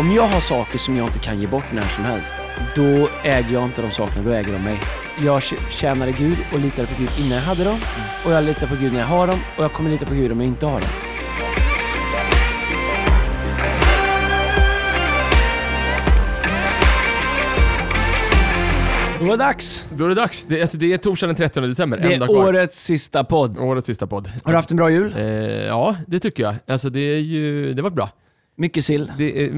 Om jag har saker som jag inte kan ge bort när som helst, då äger jag inte de sakerna, då äger de mig. Jag tjänade Gud och litade på Gud innan jag hade dem. Och jag litar på Gud när jag har dem. Och jag kommer lita på Gud om jag inte har dem. Då är det dags. Då är det dags. Det, alltså, det är torsdagen den 30 december. Det är årets sista podd. Årets sista podd. Har du haft en bra jul? Eh, ja, det tycker jag. Alltså det är ju... Det var bra. Mycket sill? Det är,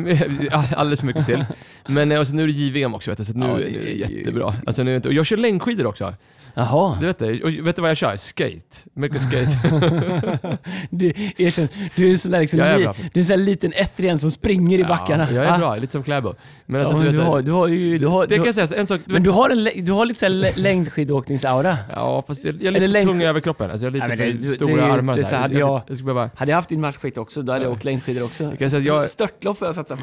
alldeles för mycket sill. Men alltså, nu är det JVM också vet du, så nu Ja, är det det är ju- jättebra. Alltså, nu, och jag kör längdskidor också. Jaha. Du vet, det. Och vet du vad jag kör? Skate. Mycket skate. Du, erkänn, du är en sån där, liksom, Jag är li, bra. du är en sån där liten ettrig som springer i backarna. Ja, jag är Ah. bra, lite som Kläbo. Men Ja, alltså, men du vet, har, du har ju... Du har, det kan du, jag säga, en sak... Du men vet, du har, en, lä- du har lite så här lä- längdskidåkningsaura. Ja, fast jag, jag är lite för längd- tung i överkroppen. Alltså, jag har lite Nej, men för det- du- stora det är ju armar. så- hade jag, jag- jag, ska behöva... Hade jag haft din matchskit också, då hade jag åkt längdskidor också. kan säga att jag- Störtlopp får jag satsa på.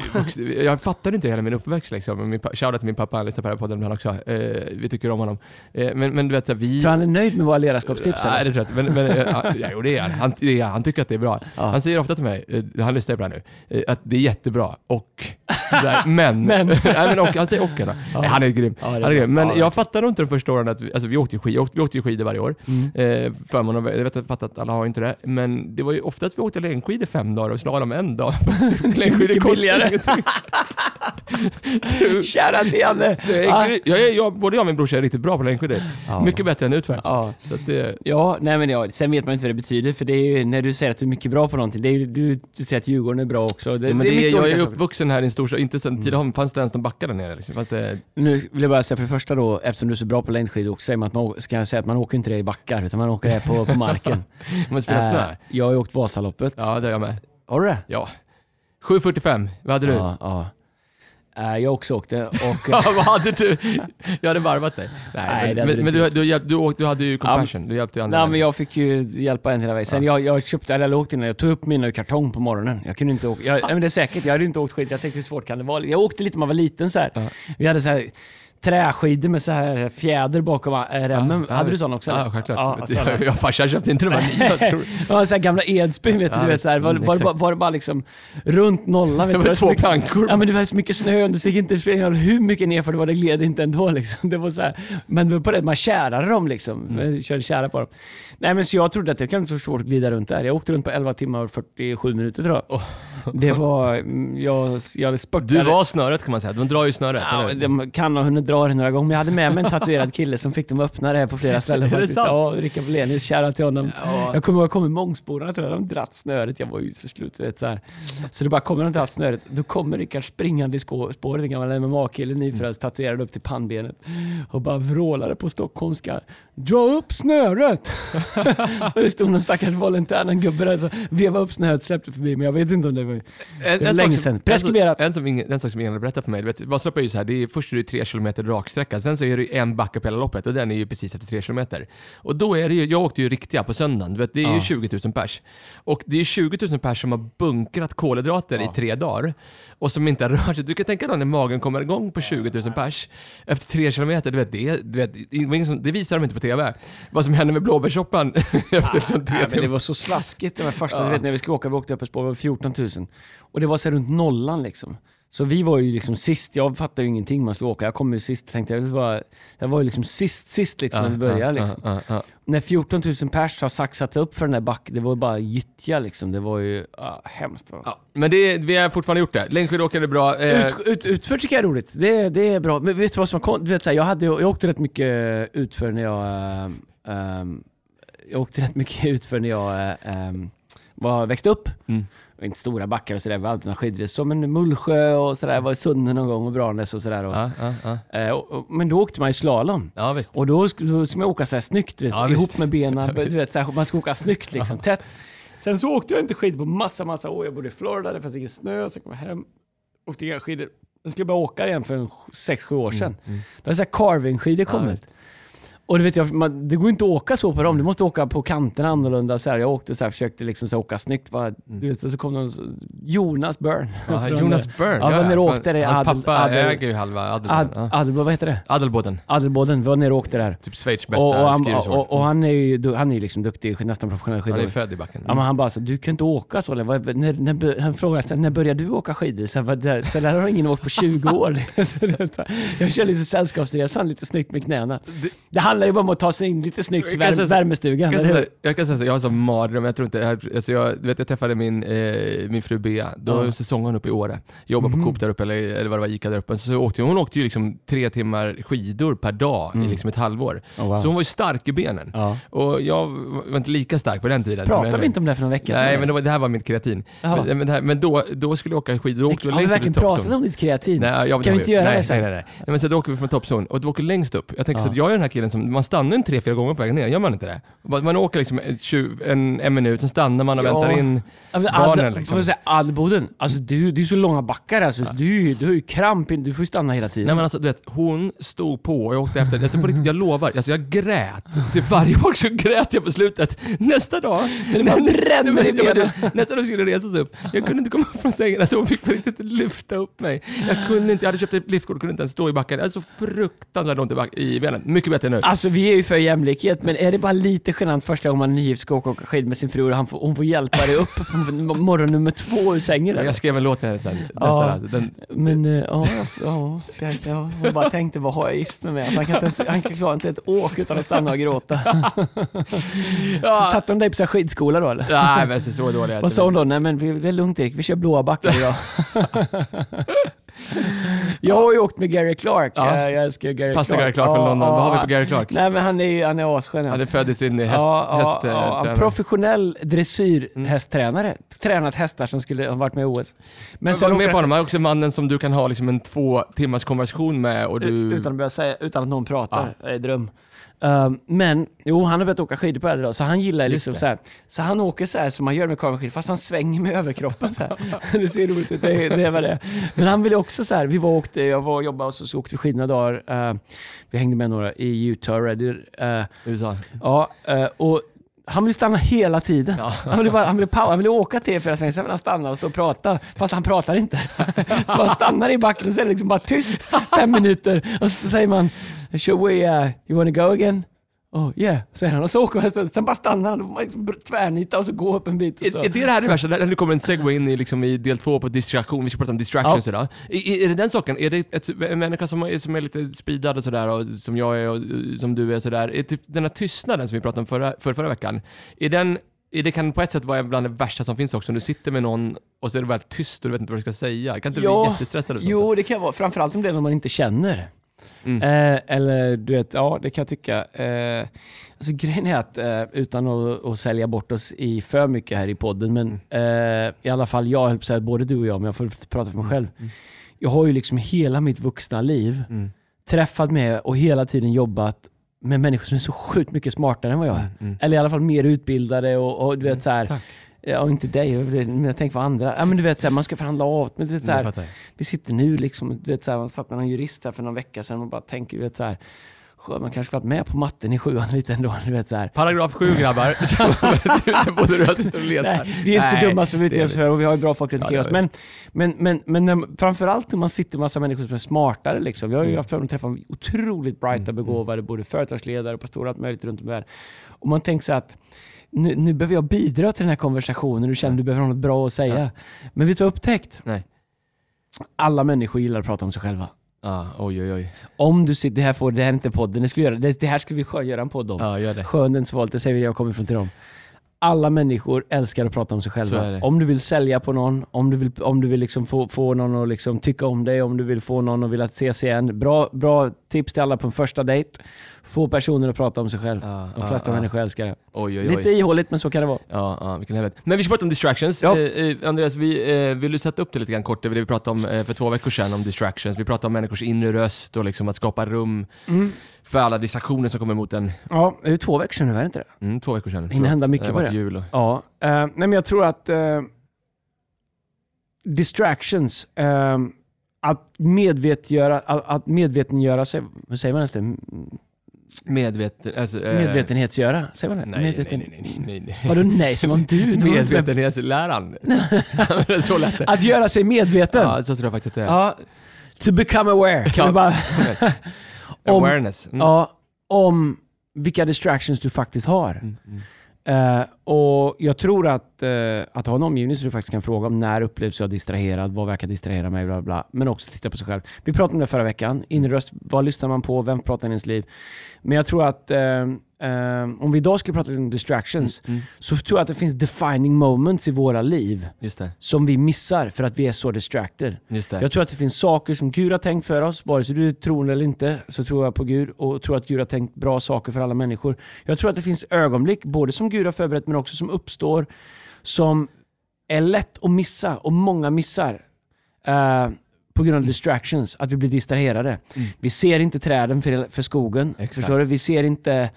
Jag fattade inte hela min uppväxt liksom. Min, pa- shoutout till min pappa, han lyssnar på den här podden också. Eh, vi tycker om honom. Eh, men, men du vet, här, vi... Tror han är nöjd med våra ledarskapstips Nej, det tror jag inte. Men, men ja, jo, det är han. Han, det är, han tycker att det är bra. Ja. Han säger ofta till mig, eh, han lyssnar på det här nu, eh, att det är jättebra. Och, där, men. Men. Nej, men och. Han säger och. Ja. Han är grym. Ja, är han är grym. Men Ja, jag fattade inte de första åren att vi, alltså, vi åkte ju skidor, vi åkte skidor varje år. Mm. Eh, förmån och, jag vet att alla har inte det. Men det var ju ofta att vi åkte längdskidor fem dagar och slalom en dag. längdskidor kostar ingenting. Kära till Janne! jag, jag, är- både jag och min brorsa är riktigt bra på längdskidor. Ja. Mycket bättre än utför. Ja. Så det, Ja, nej men ja, sen vet man inte vad det betyder för det är ju när du säger att du är mycket bra på någonting, det är du, du säger att Djurgården är bra också. Det, Ja, men det det, mycket jag är uppvuxen här i en storstad, inte sen Tidaholm fanns det ens någon backar där nere. Liksom. Det, Nu vill jag bara säga för det första då, eftersom du är så bra på längdskidor, så säger man att man, ska jag säga att man åker inte det i backar, utan man åker det på, på marken. man spelar snö. Eh, jag har ju åkt Vasaloppet. Ja, det är jag med. Har du det? Ja. 7.45, vad hade du? Ja, ja. Eh, jag också åkt det och... Ja, vad hade du? Jag hade varvat dig. Nej, Nej, men, men, du du, inte du, du, åkte- hade ju compassion, du hjälpte ju andra. Nej, men jag fick ju hjälpa en hela vägen. Sen jag, jag köpte, eller jag åkte innan, jag tog upp mina ur kartong på morgonen. Jag kunde inte åka, jag, nej, men det är säkert, jag hade inte åkt skid. Jag tänkte hur svårt kan det vara? Jag åkte lite när man var liten så här. Ja. Vi hade så här träskidor med så här fjäder bakom äh, remmen. Ja, hade du sån också? eller? Ja, självklart. Ja, jag, såna. jag, farsan köpte inte de här nya, jag tror. Ja, så här gamla Edsbyn vet du, Ja, du vet så här, var, Mm, var, det bara- exakt. var det bara liksom runt nollan. Vet Det du, var så två mycket- plankor. Ja men det var så mycket snö, det gick inte det hur mycket nerför det var, det gled inte ändå liksom. Det var så här, men det var på det, man kärade dem liksom. Mm. Man körde kära på dem. Nej men så jag trodde att det kan inte vara så svårt att glida runt där. Jag åkte runt på 11 timmar och 47 minuter tror jag. Det var, mm, jag, jag spurtade. Du var snöret kan man säga, de drar ju snöret. Ja, de kan ha hunnit dra det några gånger, men jag hade med mig en tatuerad kille som fick dem att öppna det här på flera ställen Är det faktiskt. sant? Ja, Rickard Blenius, shoutout till honom. Ja. Jag kommer ihåg, jag kom i Mångsbodarna tror jag, de dratt snöret, jag var ju för slut, vet, så här. Så det bara kommer de dratt snöret, då kommer Rickard springande i spåret, en gammal MMA-kille, nyfrälst, tatuerad upp till pannbenet och bara vrålade på stockholmska. Dra upp snöret! och det stod någon stackars volontär, någon gubbe där, så vevade upp snöret, släppte förbi, men jag vet inte om det var... En, Det är en länge sedan. Preskriberat. En, en, en sak som ingen hade berättat för mig, vet, Vasaloppet är ju så här, det är, först är det tre kilometer raksträcka, sen så är det en backe på hela loppet och den är ju precis efter tre kilometer. Och då är det ju, jag åkte ju riktiga på söndagen, vet, det är ju Ja. 20 000 pers. Och det är 20 000 pers som har bunkrat kolhydrater Ja. i tre dagar och som inte har rört sig. Du kan tänka dig när magen kommer igång på 20 000 pers efter tre kilometer, du vet, det, du vet, det, visar de inte på TV. Vad som händer med blåbärssoppan efter tre Nej, men det var så slaskigt var första, Ja. du vet när vi skulle åka, vi åkte upp ett spår, det var 14 000. Och det var så runt nollan liksom. Så vi var ju liksom sist, jag fattade ju ingenting man skulle åka. Jag kom ju sist, tänkte jag, var, jag var ju liksom sist, sist liksom när vi började liksom. Ja, ja, ja. När 14 000 pers har saxat upp för den där backen, det var ju bara gyttja liksom. Det var ju ah, hemskt. Va? Ja, men det, vi har fortfarande gjort det. Längdskidåkare är bra. Eh, Ut, ut, utför tycker jag är roligt. Det, det är bra. Men vet du vad som kon- du vet, så här, jag, hade, jag åkte rätt mycket utför när jag... ehm, jag åkte rätt mycket utför när jag ehm, var, växte upp. Mm. Inte stora backar och sådär, vi hade några skidresor. Men Mullsjö och sådär, var i Sunne någon gång och Branäs och sådär. Och, ja, ja, ja. eh, och, och, men då åkte man ju slalom. Och då sk- då ska man åka så snyggt, vet, ihop visst. med benen. Du vet, så här, man ska åka snyggt liksom, tätt. Sen så åkte jag inte skidor på massa, massa år. Jag bodde i Florida, det fanns ingen snö. Sen kom jag hem, åkte inga skidor. Jag skulle bara åka igen för en 6-7 år sedan. Då hade så här carving-skidor Mm, kommit. Och du vet, jag, man, det går inte att åka så på dem. Du måste åka på kanterna annorlunda. Så här, jag åkte så här, försökte liksom så här, åka snyggt. Bara, du vet, så kom någon, Jonas Byrne. Ja, Jonas Byrne. Ja, nere och åkte det. Hans Adel- pappa Adel- äger ju halva Adelboden. Ad, ja. Vad heter det? Adelboden. Adelboden. Vi var nere och åkte där. Typ Schweiz bästa Och, och, han, och, och han är ju han är liksom duktig, nästan professionell Han är skidåkare. född i backen. Ja, men han bara så, du kan inte åka så. När, när, han frågade så, när började du åka skidor? Så, här, så där har ingen åkt på 20 år. Jag kör liksom sällskapsresan lite snyggt med knäna. Det handlar ju bara om att ta sig in lite snyggt kan värme, värmestugan. Jag kan, säga, hur? jag kan säga så, jag har sån mardröm, jag tror inte, jag, alltså jag, vet, jag träffade min, eh, min fru Bea, då ja. säsongen hon uppe i Åre. Jobbade Mhm. på Coop där uppe, eller, eller vad det var, Ica där uppe. Så åkte, hon åkte ju liksom tre timmar skidor per dag i liksom ett halvår. Oh, wow. Så hon var ju stark i benen. ja. Och jag var inte lika stark på den tiden. Pratade vi inte om det för några veckor sedan? Nej, men det, var, det här var mitt kreatin. Jaha. Men, men, här, men då, då skulle jag åka skidor, Har vi verkligen pratat om ditt kreatin? Nej, jag, Kan vi inte göra nej, det sen? Nej, nej, nej. nej men så då åker vi från toppzon och då åker längst upp. Jag tänker Ja. så att jag är den här killen som, man stannar en tre, fyra gånger på vägen ner, gör man inte det? Man man åker liksom en, en, minut, sen stannar man och Ja. väntar in Ja, barnen. Liksom. får jag säga, Adelboden, alltså du, det är så långa backar alltså. så Du, du har ju kramp, du får ju stanna hela tiden. Nej men alltså du vet, hon stod på och jag åkte efter. Alltså på riktigt, jag lovar, alltså jag grät. Typ varje gång så grät jag på slutet. Nästa dag, det bara bränner i benen. nästa dag skulle vi resa oss upp. Jag kunde inte komma upp från sängen, alltså hon fick på riktigt lyfta upp mig. Jag kunde inte, jag hade köpt ett liftkort och kunde inte ens stå i backen. Jag hade så fruktansvärt ont i, back, i benen. Mycket bättre nu. Alltså vi är ju för jämlikhet, men är det bara lite genant första gången man nygift ska åka och åka skid med sin fru och han får, hon får hjälpa dig upp på morgon nummer två ur sängen? Eller? Jag skrev en låt med henne sen. Ja. Nästa, den, Men eh, ja, ja, ja, ja, hon bara tänkte, vad har jag gift mig med? Han kan, inte han kan klara inte ett åk utan att stanna och gråta. Så satte hon dig på skidskola då eller? nej men alltså, så dålig Vad sa hon då? Nej men det är lugnt Erik, vi kör blåa backar idag. jag har ju åkt med Gary Clark. Ja. Jag älskar Gary Pastor Clark. Gary Clark från Ja, London. ja, Vad har vi på Gary Clark? Nej men han är han är asskön. Han är född i Sydney, häst, ja, ja, häst, eh, ja, professionell dressyrhästtränare. Tränat hästar som skulle ha varit med i OS. Men Men sen var med på honom, han är också mannen som du kan ha liksom en två timmars konversation med och du... Utan att säga, utan att någon pratar. Det är dröm. Um, men, jo, han har börjat åka skidor på äldre dagar, så han gillar liksom det. så här. Så han åker så här som man gör med kamerskidor, fast han svänger med överkroppen så här. det ser roligt ut, det, det vad det. Men han vill ju också så här, vi var åkte, jag var och jobbade och så, så åkte vi skidor några dagar. Uh, vi hängde med några i Utah, Ready. Uh, USA. ja, uh, och han vill stanna hela tiden. Ja. Han vill, bara, han vill, power, han vill åka tre, fyra svänger, sen vill han stanna och stå och prata. Fast han pratar inte. Så han stannar i backen och så är det liksom bara tyst fem minuter. Och så säger man, Should we, uh, you wanna go again? Oh yeah, säger han. Och så åker han en stund. Sen bara stannar han och liksom tvärnitar och så går upp en bit. Är, är det det här det värsta? Nu kommer en segway in i, liksom, i del två på distraktion, vi ska prata om distractions idag. Är, är det den saken? Är det ett, en människa som är, som är lite speedad och sådär, och som jag är och uh, som du är sådär, är typ den här tystnaden som vi pratade om förra, för förra veckan, är den det kan på ett sätt vara bland det värsta som finns också, om du sitter med någon och så är det bara tyst och du vet inte vad du ska säga. Kan inte Ja, bli jättestressad? Jo, det kan vara. Framförallt om det är någon man inte känner. Mm. Eh, eller du vet, ja det kan jag tycka. Eh, alltså, grejen är att, eh, utan att, att sälja bort oss i för mycket här i podden, men eh, i alla fall jag, höll på att säga både du och jag, men jag får prata för mig själv. Jag har ju liksom hela mitt vuxna liv Mm. träffat med och hela tiden jobbat med människor som är så sjukt mycket smartare än vad jag är. Mm. Eller i alla fall mer utbildade och, och du vet så här. Ja, inte dig, men jag tänker på andra. Ja, men du vet, så här, man ska förhandla av. Men du vet, så här, vi sitter nu liksom, du vet, så här, man satt med någon jurist här för någon vecka sedan och bara tänker, du vet så här, "Sjö, man kanske varit med på matten i sjuan lite ändå. Du vet, så här. Paragraf 7 grabbar. så både röst och letar. Nej, vi är inte så Nej, dumma som vi utger oss för och vi har ju bra folk runt Ja, omkring det oss. Men, men, men, men när, framförallt när man sitter med massa människor som är smartare. Liksom. Jag har ju Mm. haft förmånen att träffa otroligt brighta, Mm, begåvade, både företagsledare och pastorer allt möjligt runt om i världen. Och man tänker så att nu, nu behöver jag bidra till den här konversationen. Du känner att du behöver ha något bra att säga. Men vet du vad jag upptäckt? Nej. Alla människor gillar att prata om sig själva. Ja, oj oj oj. Om du sitter, det här får, det här är inte podden, det, vi göra, det, det här ska vi göra en podd om. Ja, gör det. Skönens valt, det säger jag kommer från till dem. Alla människor älskar att prata om sig själva. Om du vill sälja på någon, om du vill, om du vill liksom få, få någon att liksom tycka om dig, om du vill få någon att vilja ses igen. Bra, bra tips till alla på en första dejt. Få personer att prata om sig själv. Ja, De flesta ja. människor älskar det. Oj, oj, oj. Lite ihåligt, men så kan det vara. Ja, ja, vilken helvete. Men vi ska prata om distractions. Ja. Eh, eh, Andreas, vi, eh, vill du sätta upp det lite grann kort, det vi pratade om eh, för två veckor sedan, om distractions. Vi pratade om människors inre röst och liksom att skapa rum för alla distraktioner som kommer mot en. Ja, det är två veckor sedan nu, är det inte det? Mm, två veckor sedan. hinner hända mycket det. på det. Jul och... Ja, eh, nej men jag tror att eh, distractions, eh, att, medvetgöra, att, medvetengöra sig, vad säger man det? medveten... Alltså, eh, Medvetenhetsgöra? Säger man det? Nej, Medveten... nej, nej, nej, nej, nej. Vadå nej, som om du... du Medvetenhetsläran. så lät det. Att göra sig medveten? Ja, så tror jag faktiskt att det är. Ja. To become aware. Ja. bara, om- Awareness. Mm. ja, om vilka distractions du faktiskt har. Mm, mm. Eh, och Jag tror att, eh, att ha en omgivning som du faktiskt kan fråga om när upplevs jag distraherad, vad verkar distrahera mig, bla bla. Men också titta på sig själv. Vi pratade om det förra veckan. Inre röst, vad lyssnar man på? Vem pratar i ens liv? Men jag tror att eh, eh, om vi idag skulle prata om distractions, Mm. så tror jag att det finns defining moments i våra liv som vi missar för att vi är så distracted. Just det. Jag tror att det finns saker som Gud har tänkt för oss, vare sig du troende eller inte, så tror jag på Gud och tror att Gud har tänkt bra saker för alla människor. Jag tror att det finns ögonblick, både som Gud har förberett men också som uppstår, som är lätt att missa och många missar. eh, på grund av distractions, att vi blir distraherade. Mm. Vi ser inte träden för, för skogen. Exakt. Förstår du? Vi ser inte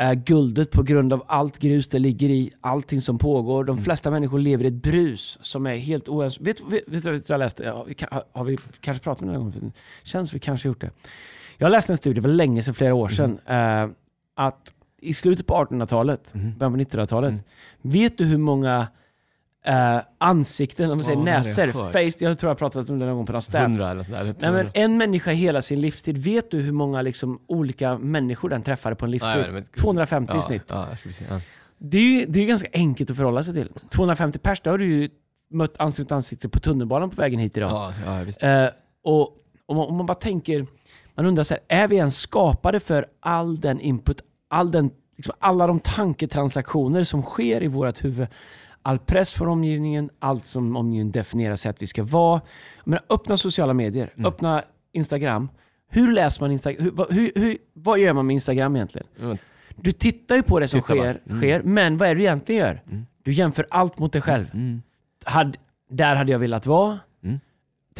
eh, guldet på grund av allt grus det ligger i, allting som pågår. De flesta människor lever i ett brus som är helt oöns... Vet, du vad jag läste? Ja, vi kan, har- vi kanske pratat om det någon gång? Känns vi kanske gjort det. Jag läste en studie för länge sedan, flera år sedan, eh, att i slutet på 1800-talet, Mhm. början på 1900-talet, Mm. vet du hur många eh, ansikten, om man säger jag näsor, face, jag tror jag har pratat om det någon gång på någon staff. Eller sånt där. eller Nej, men 200. en människa i hela sin livstid, vet du hur många liksom, olika människor den träffade på en livstid? Nej, men- 250 i ja, snitt. Ja. Ja. Det är ju det är ganska enkelt att förhålla sig till. 250 pers, då har du ju mött ansikte mot ansikte på tunnelbanan på vägen hit idag. Eh, och om man, om man bara tänker, man undrar så här, är vi ens skapade för all den input, all den, liksom alla de tanketransaktioner som sker i vårt huvud? All press från omgivningen, allt som omgivningen definierar sig att vi ska vara. Menar, öppna sociala medier, Mm. öppna Instagram. Hur läser man Instagram? Hur, hur, vad gör man med Instagram egentligen? Ja, Du tittar ju på det som sker, Mm. sker, men vad är det du egentligen gör? Mm. Du jämför allt mot dig själv. Mm. Had, där hade jag velat vara.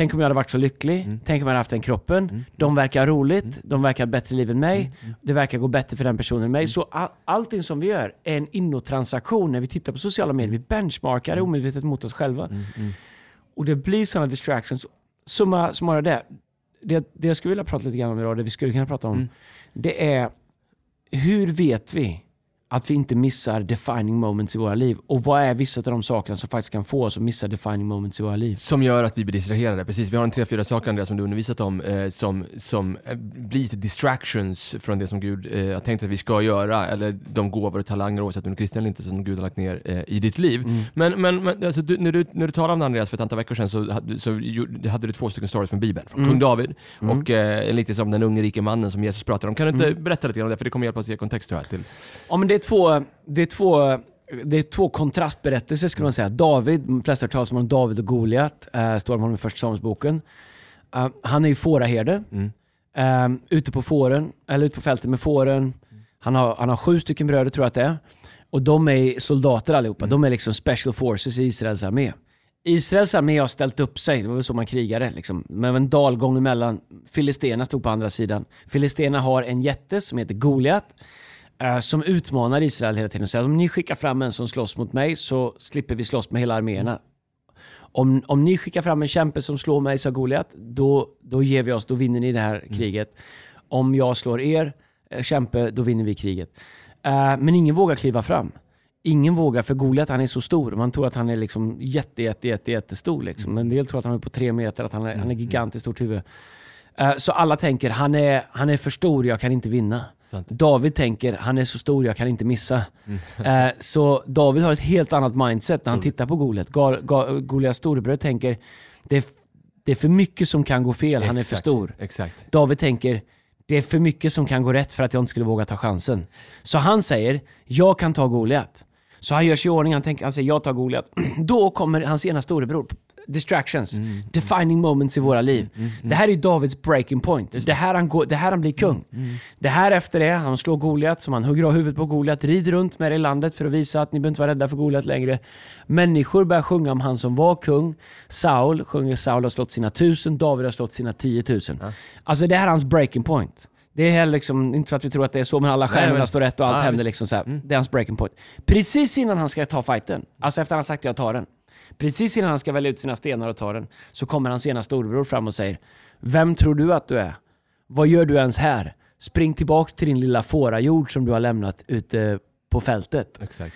Mm. Tänk om jag hade varit så lycklig. Mm. Tänk om jag hade haft den kroppen. Mm. De verkar roligt. De verkar bättre liv än mig. Mm. Mm. Det verkar gå bättre för den personen än mig. Så all, allting som vi gör är en inåtransaktion när vi tittar på sociala medier. Vi benchmarkar det omedvetet mot oss själva. Mm. Mm. Och det blir sådana distractions. Summa summarum det. det. Det jag skulle vilja prata lite grann om idag, det vi skulle kunna prata om, Mm. det är hur vet vi att vi inte missar defining moments i våra liv? Och vad är vissa av de sakerna som faktiskt kan få oss att missa defining moments i våra liv? Som gör att vi blir distraherade. Precis, vi har en tre, fyra saker Andreas som du undervisat om eh, som, som eh, blir lite distractions från det som Gud eh, har tänkt att vi ska göra. Eller de gåvor och talanger, oavsett om du är kristen eller inte, som Gud har lagt ner eh, i ditt liv. Mm. Men, men, men alltså, du, när, du, när du talade om det Andreas för ett antal veckor sedan så, hade- så hade du två stycken stories från Bibeln. Från Mm. kung David Mm. och eh, lite som den unge rike mannen som Jesus pratar om. Kan du inte Mm. berätta lite grann om det? För det kommer hjälpa oss att ge kontext tror jag. Till. Ja, men det två, det är två, det är två kontrastberättelser skulle man säga. David, de flesta har hört talas om David och Goliat, uh, står om honom i Första Samuelsboken. Uh, han är ju fåraherde, Mm. uh, ute på fåren, eller ute på fältet med fåren. Han har, han har sju stycken bröder tror jag att det är. Och de är soldater allihopa. Mm. De är liksom special forces i Israels armé. Israels armé har ställt upp sig, det var väl så man krigade. Liksom. Med en dalgång emellan. Filisterna stod på andra sidan. Filisterna har en jätte som heter Goliat. Eh, som utmanar Israel hela tiden. Så om ni skickar fram en som slåss mot mig så slipper vi slåss med hela arméerna. Om, om ni skickar fram en kämpe som slår mig, sa Goliat, då, då ger vi oss, då vinner ni det här kriget. Om jag slår er eh, kämpe, då vinner vi kriget. Eh, men ingen vågar kliva fram. Ingen vågar, för Goliat han är så stor. Man tror att han är liksom jätte, jätte, jätte, jättestor. Liksom. Men en del tror att han är på tre meter, att han är, han är gigantiskt stort huvud. Eh, så alla tänker, han är, han är för stor, jag kan inte vinna. Sant. David tänker, han är så stor, jag kan inte missa. Eh, så David har ett helt annat mindset när han Så- tittar på Goliat. Goliats storebror tänker, det är, det är för mycket som kan gå fel, han är för Exakt. stor. Exakt. David tänker, det är för mycket som kan gå rätt för att jag inte skulle våga ta chansen. Så han säger, jag kan ta Goliat. Så han gör sig i ordning, han, tänker, han säger jag tar Goliat. Då kommer hans ena storebror. Distractions, Mm. defining moments i våra liv. Det här är Davids breaking point. Det, här han går, det här han blir kung. Mm. Det här efter det, han slår Goliat, som han hugger av huvudet på Goliat, rider runt med det i landet för att visa att ni behöver inte vara rädda för Goliat längre. Människor börjar sjunga om han som var kung. Saul sjunger Saul har slått sina tusen, David har slått sina tiotusen. Ja. Alltså det här är hans breaking point. Det är liksom, inte för att vi tror att det är så, men alla stjärnorna står rätt och allt Ja, händer liksom så här. Mm. Det är hans breaking point. Precis innan han ska ta fighten, alltså efter han har sagt jag tar den. Precis innan han ska välja ut sina stenar och ta den, så kommer hans ena storebror fram och säger Vem tror du att du är? Vad gör du ens här? Spring tillbaks till din lilla fårajord som du har lämnat ute på fältet. Exakt.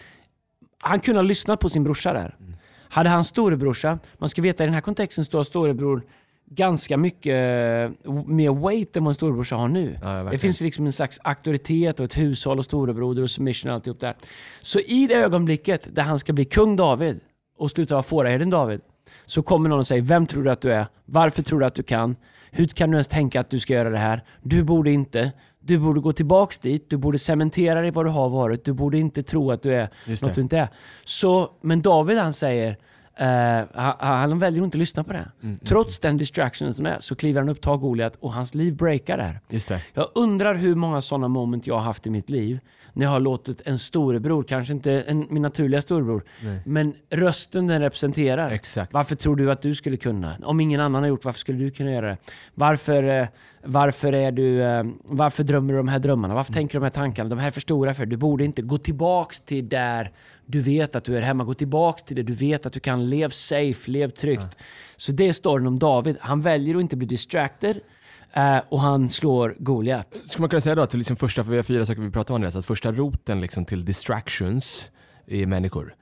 Han kunde ha lyssnat på sin brorsa där. Mm. Hade han storebrorsa, man ska veta i den här kontexten står storebror ganska mycket eh, mer weight än vad en storebrorsa har nu. Ja, det finns liksom en slags auktoritet och ett hushåll och storebroder och submission och alltihop där. Så i det ögonblicket där han ska bli kung David och sluta vara fåraherden David, så kommer någon och säger Vem tror du att du är? Varför tror du att du kan? Hur kan du ens tänka att du ska göra det här? Du borde inte. Du borde gå tillbaks dit. Du borde cementera dig vad du har varit. Du borde inte tro att du är något du inte är. Så, men David han säger, eh, han, han väljer att inte lyssna på det. Mm, Trots den distraction som är så kliver han upp, tar Goliat och hans liv breakar där. Just det. Jag undrar hur många sådana moment jag har haft i mitt liv när jag har låtit en storebror, kanske inte en, min naturliga storebror, Nej. men rösten den representerar. Exakt. Varför tror du att du skulle kunna? Om ingen annan har gjort, varför skulle du kunna göra det? Varför, eh, varför, är du, eh, varför drömmer du de här drömmarna? Varför tänker du de här tankarna? De här är för stora för dig. Du borde inte gå tillbaks till där du vet att du är hemma. Gå tillbaks till det du vet att du kan. Lev safe, lev tryggt. Så det är storyn om David. Han väljer att inte bli distracted eh, och han slår Goliat. Ska man kunna säga då att liksom första, för vi har fyra saker vi pratar om Andreas, att första roten liksom till distractions är människor.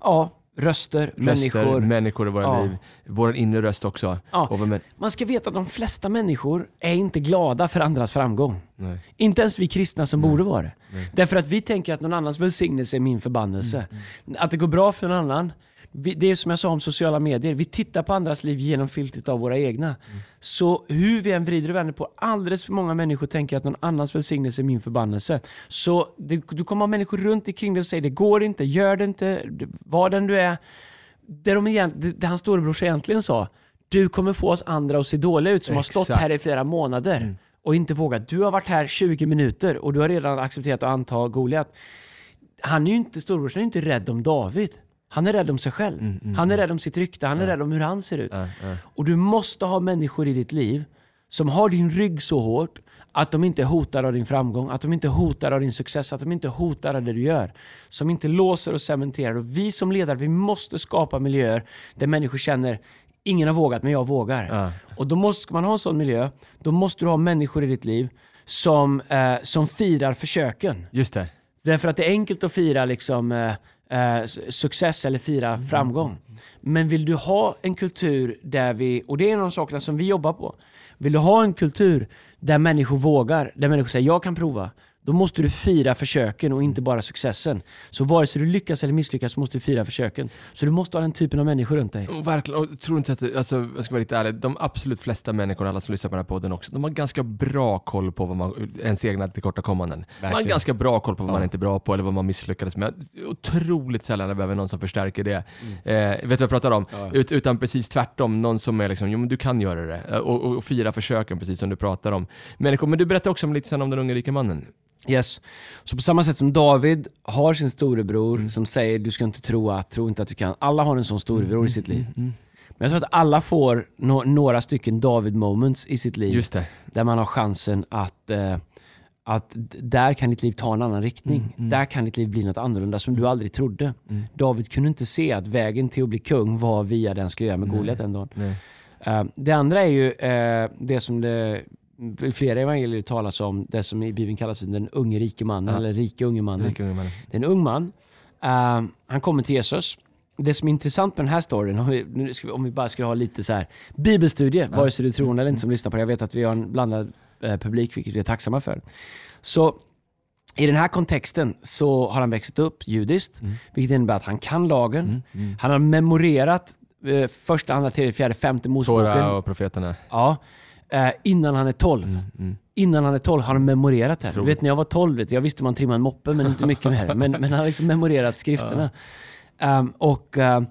Ja, röster, Röster, människor. människor i våra Ja. liv. Vår inre röst också. Ja. Men, Man ska veta att de flesta människor är inte glada för andras framgång. nej. Inte ens vi kristna som borde vara det. Därför att vi tänker att någon annans välsignelse är min förbannelse. Att det går bra för någon annan. Vi, det är som jag sa om sociala medier. Vi tittar på andras liv genom filtret av våra egna. Så hur vi än vrider och vänder på, alldeles för många människor tänker att någon annans välsignelse är min förbannelse. Så det, du kommer ha människor runt omkring dig och säger det går inte, gör det inte, var den du är. Det, de egent, det, det hans storebrors egentligen sa, du kommer få oss andra att se dåliga ut som har stått Exakt. här i flera månader och inte vågat. Du har varit här 20 minuter och du har redan accepterat att anta Goliat. Han är ju inte, storebrorsan är ju inte rädd om David. Han är rädd om sig själv. Han är rädd om sitt rykte. Han är rädd om hur han ser ut. Och du måste ha människor i ditt liv som har din rygg så hårt att de inte hotar av din framgång, att de inte hotar av din success, att de inte hotar av det du gör. Som inte låser och cementerar. Och vi som ledare, vi måste skapa miljöer där människor känner ingen har vågat, men jag vågar. Och då måste man ha en sån miljö, då måste du ha människor i ditt liv som, eh, som firar försöken. Just det. Därför att det är enkelt att fira liksom, eh, eh, success eller fira framgång. Men vill du ha en kultur där vi, och det är en av de sakerna som vi jobbar på. Vill du ha en kultur där människor vågar, där människor säger jag kan prova. Då måste du fira försöken och inte bara successen. Så vare sig du lyckas eller misslyckas så måste du fira försöken. Så du måste ha den typen av människor runt dig. Och Verkligen, och tror inte att, alltså, jag ska vara lite ärlig, de absolut flesta människor, alla som lyssnar på den här podden också, de har ganska bra koll på vad man, ens egna tillkortakommanden. Man har ganska bra koll på vad man Ja. inte är bra på eller vad man misslyckades med. Otroligt sällan jag behöver någon som förstärker det. Mm. Eh, vet du vad jag pratar om? Ut, utan precis tvärtom, någon som är liksom, jo men du kan göra det. Eh, Och, och, och fira försöken, precis som du pratar om. Människor, men du berättade också om lite sen om den unge rike mannen. Yes. Så på samma sätt som David har sin storebror Mm. som säger du ska inte tro att, tro inte att du kan. Alla har en sån storebror Mm, i sitt liv. Men jag tror att alla får nå- några stycken David moments i sitt liv. Just det. Där man har chansen att, eh, att där kan ditt liv ta en annan riktning. Mm, Där kan ditt liv bli något annorlunda som du aldrig trodde. David kunde inte se att vägen till att bli kung var via den skulle göra med Goliat en dag. Eh, det andra är ju eh, det som det i flera evangelier talas om, det som i Bibeln kallas för den unge rike mannen, Ja. eller rike unge mannen. Rike unge mannen. Det är en ung man. Eh, han kommer till Jesus. Det som är intressant med den här storyn, om vi, nu ska vi, om vi bara skulle ha lite så här bibelstudie, vare sig du tror eller inte som lyssnar på det. Jag vet att vi har en blandad eh, publik, vilket vi är tacksamma för. Så i den här kontexten så har han växt upp judiskt, vilket innebär att han kan lagen. Han har memorerat eh, första, andra, tredje, fjärde, femte Moseboken. Tora och profeterna. Ja, eh, innan han är 12. Innan han är 12 har han memorerat det. här. Du vet när jag var 12, vet, jag visste man trimmade en moppe men inte mycket mer. Men, men han har liksom memorerat skrifterna. Ehm, och ehm,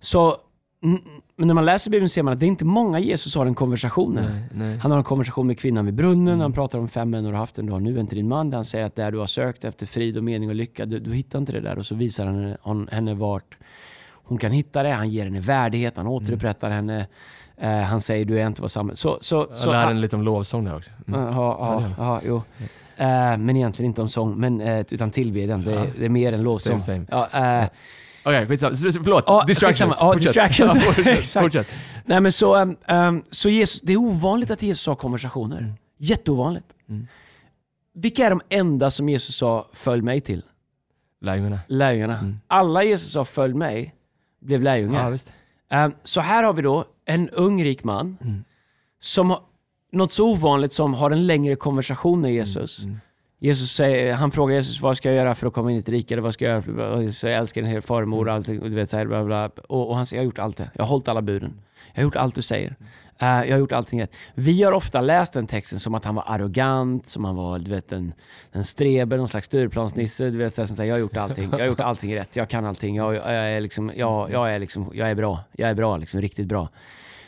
så, mm, men när man läser Bibeln ser man att det är inte många Jesus har en konversation med. Nej, nej. Han har en konversation med kvinnan vid brunnen, han pratar om fem män du har haft, en har nu, en till din man. Där han säger att där du har sökt efter frid och mening och lycka, du, du hittar inte det där. Och så visar han henne vart hon kan hitta det. Han ger henne värdighet, han återupprättar henne. Eh, han säger du är inte vad samhället... Så, så, Jag så, lär en lite om lovsång där också. Mm. Ja, ja, ja, jo. Eh, men egentligen inte om sång, men, eh, utan tillbedjan. Det, är- det är mer än lovsång. Same, Ja, eh, Okej, skitsamma. Så- så- Förlåt. Ja, distractions. skitsamma. Ja, Fortsätt. distractions. Ja, fortsätt. Nej, men så, ehm, så Jesus, det är ovanligt att Jesus har konversationer. Jätteovanligt. Mm. vilka är de enda som Jesus sa följ mig till? Lärjungarna. Lärjungarna. Mm. Alla Jesus sa följ mig blev lärjungar. Ja, visst. Eh, Så här har vi då en ung rik man Mm. som har något så ovanligt som har en längre konversation med Jesus. Mm. Jesus säger, han frågar Jesus vad ska jag göra för att komma in i ett rike? Eller vad ska jag göra för Jesus säger, jag älskar din farmor och allting. Och, du vet, så här, bla, bla, bla. Och, och han säger jag har gjort allt det. Jag har hållit alla buden. Jag har gjort allt du säger. Eh, jag har gjort allting rätt. Vi har ofta läst den texten som att han var arrogant, som han var du vet, en, en streber, någon slags Stureplansnisse. Du vet, så här, som säger, jag har gjort allting. Jag har gjort allting rätt. Jag kan allting. Jag, jag, är, liksom, jag, jag, är, liksom, jag är bra. Jag är bra, liksom, riktigt bra.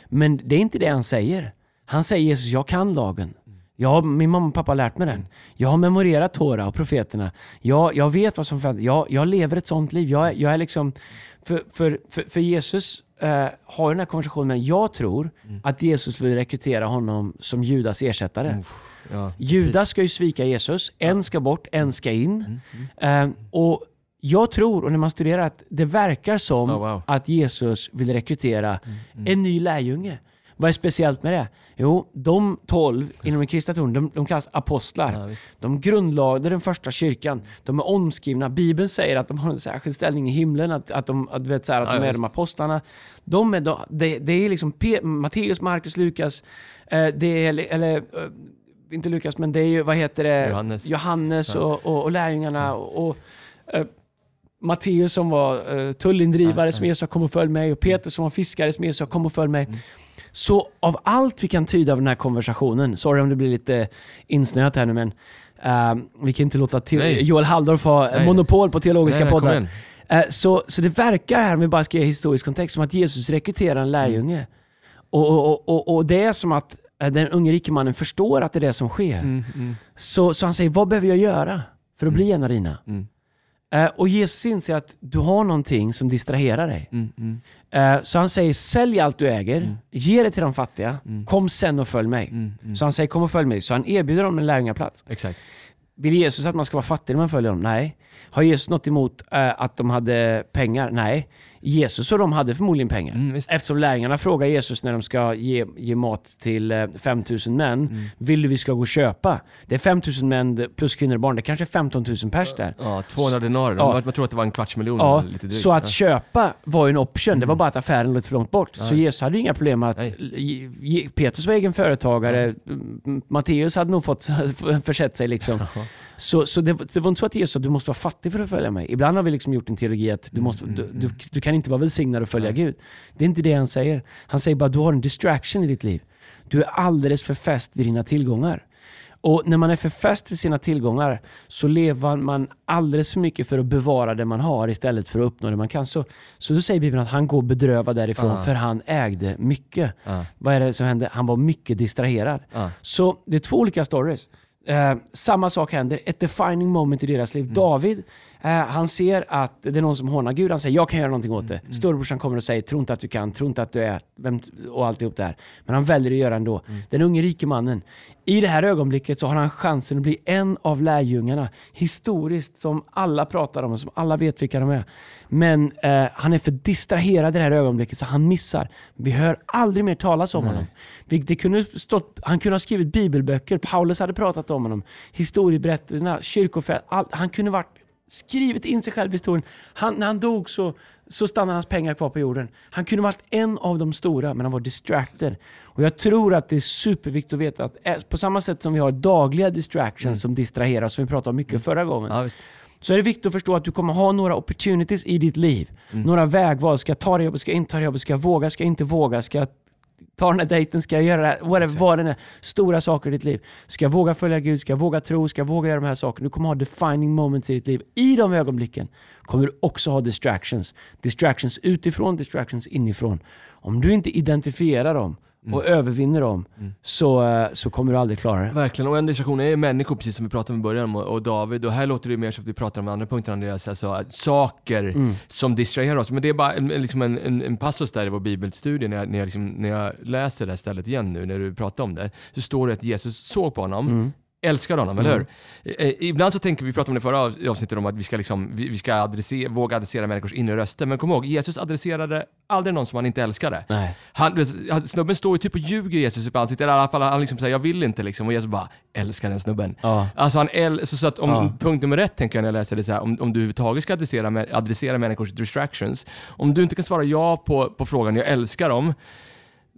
Men det är inte det han säger. Han säger Jesus, jag kan lagen. Jag min mamma och pappa har lärt mig den. Jag har memorerat Tora och profeterna. Jag, jag vet vad som förväntas. Jag, jag lever ett sånt liv. Jag, jag är liksom... För, för, för, för Jesus eh, har den här konversationen. Jag tror att Jesus vill rekrytera honom som Judas ersättare. Ja, Judas ska ju svika Jesus. En ska bort, en ska in. Eh, och jag tror, och när man studerar, att det verkar som Oh, wow. att Jesus vill rekrytera en ny lärjunge. Vad är speciellt med det? Jo, de tolv inom den kristna tron, de, de kallas apostlar. Ja, de grundlade den första kyrkan. De är omskrivna. Bibeln säger att de har en särskild ställning i himlen, att, att de, att, vet, så här, att Ja, de är de apostlarna. De är, de, det, det är liksom Pe- Matteus, Markus, Lukas, eh, det är, eller eh, inte Lukas, men det är ju, vad heter det? Johannes. Johannes och, och, och lärjungarna och, och eh, Matteus som var uh, tullindrivare som Jesus sa kom och följ mig och Petrus som var fiskare som Jesus sa kom och följ mig. Så av allt vi kan tyda av den här konversationen, sorry om det blir lite insnöat här nu men eh, vi kan inte låta te-. Joel Halldorf ha Nej. monopol på teologiska Nej, poddar. Eh, så, så det verkar här, om vi bara ska ge historisk kontext, som att Jesus rekryterar en lärjunge. Och, och, och, och det är som att eh, den unge rike mannen förstår att det är det som sker. Mm, mm, Så, så han säger, vad behöver jag göra för att bli en av dina? Mm. Eh, och Jesus inser att du har någonting som distraherar dig. mm, mm, så han säger, sälj allt du äger, ge det till de fattiga, kom sen och följ mig. mm, mm. Så han säger, kom och följ mig. Så han erbjuder dem en lärjungaplats. Exakt. Vill Jesus att man ska vara fattig när man följer honom? Nej. Har Jesus något emot eh, att de hade pengar? Nej. Jesus och de hade förmodligen pengar. Mm. Eftersom lärjungarna frågar Jesus när de ska ge, ge mat till eh, 5000 män. Mm. Vill du vi ska gå och köpa? Det är 5000 män plus kvinnor och barn. Det är kanske är 15 000 pers där. Ja, 200 denarer. Ja. Man, tror att det var en kvarts miljon. Ja, så att Ja. köpa var ju en option. Det var bara att affären låg för långt bort. så just. Jesus hade ju inga problem att... Nej. Petrus var egen företagare. Matteus hade nog fått försett sig liksom. Så, så det, det var inte så att Jesus sa du måste vara fattig för att följa mig. Ibland har vi liksom gjort en teologi att du, måste, du, du, du kan inte vara välsignad och följa Gud. Det är inte det han säger. Han säger bara du har en distraction i ditt liv. Du är alldeles för fäst vid dina tillgångar. Och när man är för fäst vid sina tillgångar så lever man alldeles för mycket för att bevara det man har istället för att uppnå det man kan. Så, så då säger Bibeln att han går bedrövad därifrån Ah. för han ägde mycket. Ja. Vad är det som hände? Han var mycket distraherad. Ja. Så det är två olika stories. Eh, samma sak händer, ett defining moment i deras liv. David, eh, han ser att det är någon som hånar Gud. Han säger jag kan göra någonting åt det. Storebrorsan kommer och säger tro inte att du kan, tro inte att du är, vem, och alltihop det här. Men han väljer att göra ändå. Den unge rike mannen. I det här ögonblicket så har han chansen att bli en av lärjungarna. Historiskt, som alla pratar om och som alla vet vilka de är. Men eh, han är för distraherad i det här ögonblicket så han missar. Vi hör aldrig mer talas om honom. Vi- Det kunde stått, han kunde ha skrivit bibelböcker, Paulus hade pratat om honom. Historieberättelserna, kyrkofält, allt. Han kunde varit skrivit in sig själv i historien. Han, när han dog så, så stannade hans pengar kvar på jorden. Han kunde varit en av de stora, men han var distracted. Och jag tror att det är superviktigt att veta att eh, på samma sätt som vi har dagliga distractions som distraherar oss, som vi pratade om mycket förra gången, Ja, så är det viktigt att förstå att du kommer ha några opportunities i ditt liv. Några vägval. Ska jag ta det jobbet? Ska jag inte ta det jobbet? Ska jag våga? Ska jag inte våga? Ska jag ta den här dejten? Ska jag göra det här? Whatever, vad det är. Stora saker i ditt liv. Ska jag våga följa Gud? Ska jag våga tro? Ska jag våga göra de här sakerna? Du kommer ha defining moments i ditt liv. I de ögonblicken kommer du också ha distractions. Distractions utifrån, distractions inifrån. Om du inte identifierar dem och övervinner dem så, eh, så kommer du aldrig klara det. Verkligen, och en distraktion är människor, precis som vi pratade om i början, och, och David. Och här låter det mer som att vi pratar om andra punkter, Andreas. Alltså att saker Mm. som distraherar oss. Men det är bara en, en- liksom en, en, en passus där i vår bibelstudie, när jag, när, jag liksom, när jag läser det här stället igen nu, när du pratar om det. Så står det att Jesus såg på honom, Mm. Älskar honom, Mm. eller hur? Eh, ibland så tänker vi, vi pratade om det förra av- avsnittet om att vi ska, liksom, vi, vi ska adressera, våga adressera människors inre röster. Men kom ihåg, Jesus adresserade aldrig någon som han inte älskade. Nej. Han, snubben står ju typ och ljuger Jesus upp i ansiktet, eller i alla fall han liksom säger jag vill inte liksom, och Jesus bara älskar den snubben. Ja. Alltså han äl- så, så att om, Ja. punkt nummer ett tänker jag när jag läser det så här, om, om du överhuvudtaget ska adressera, adressera människors distractions, om du inte kan svara ja på, på frågan jag älskar dem,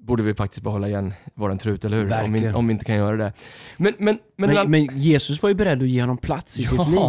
borde vi faktiskt behålla igen våran trut, eller hur? Om vi, om vi inte kan göra det. Men, men, men, Men, men, men Jesus var ju beredd att ge honom plats i sitt liv.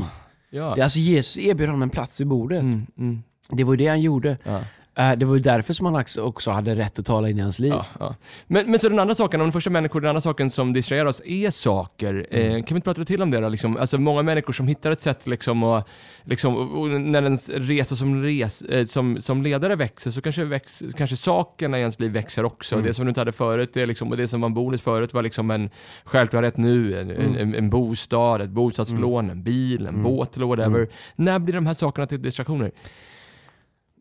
ja. Det- Alltså Jesus erbjöd honom en plats vid bordet. Mm, mm, Det var ju det han gjorde. ja. Eh, Det var ju därför som han också- hade rätt att tala in i hans liv. Ja, ja. Men, men så den andra saken, om den första människor, den andra saken som distraherar oss är saker. Eh, Mm. kan vi inte prata lite till om det då? Liksom, alltså många människor som hittar ett sätt liksom, och, liksom, och när ens resa som, res, eh, som, som ledare växer så kanske, väx, kanske sakerna i ens liv växer också. Mm. Det som du inte hade förut, det, är liksom, och det som var en bonus förut var liksom en självklarhet nu, en, en, en, en bostad, ett bostadslån, en bil, en Mm. båt eller whatever. När blir de här sakerna till distraktioner?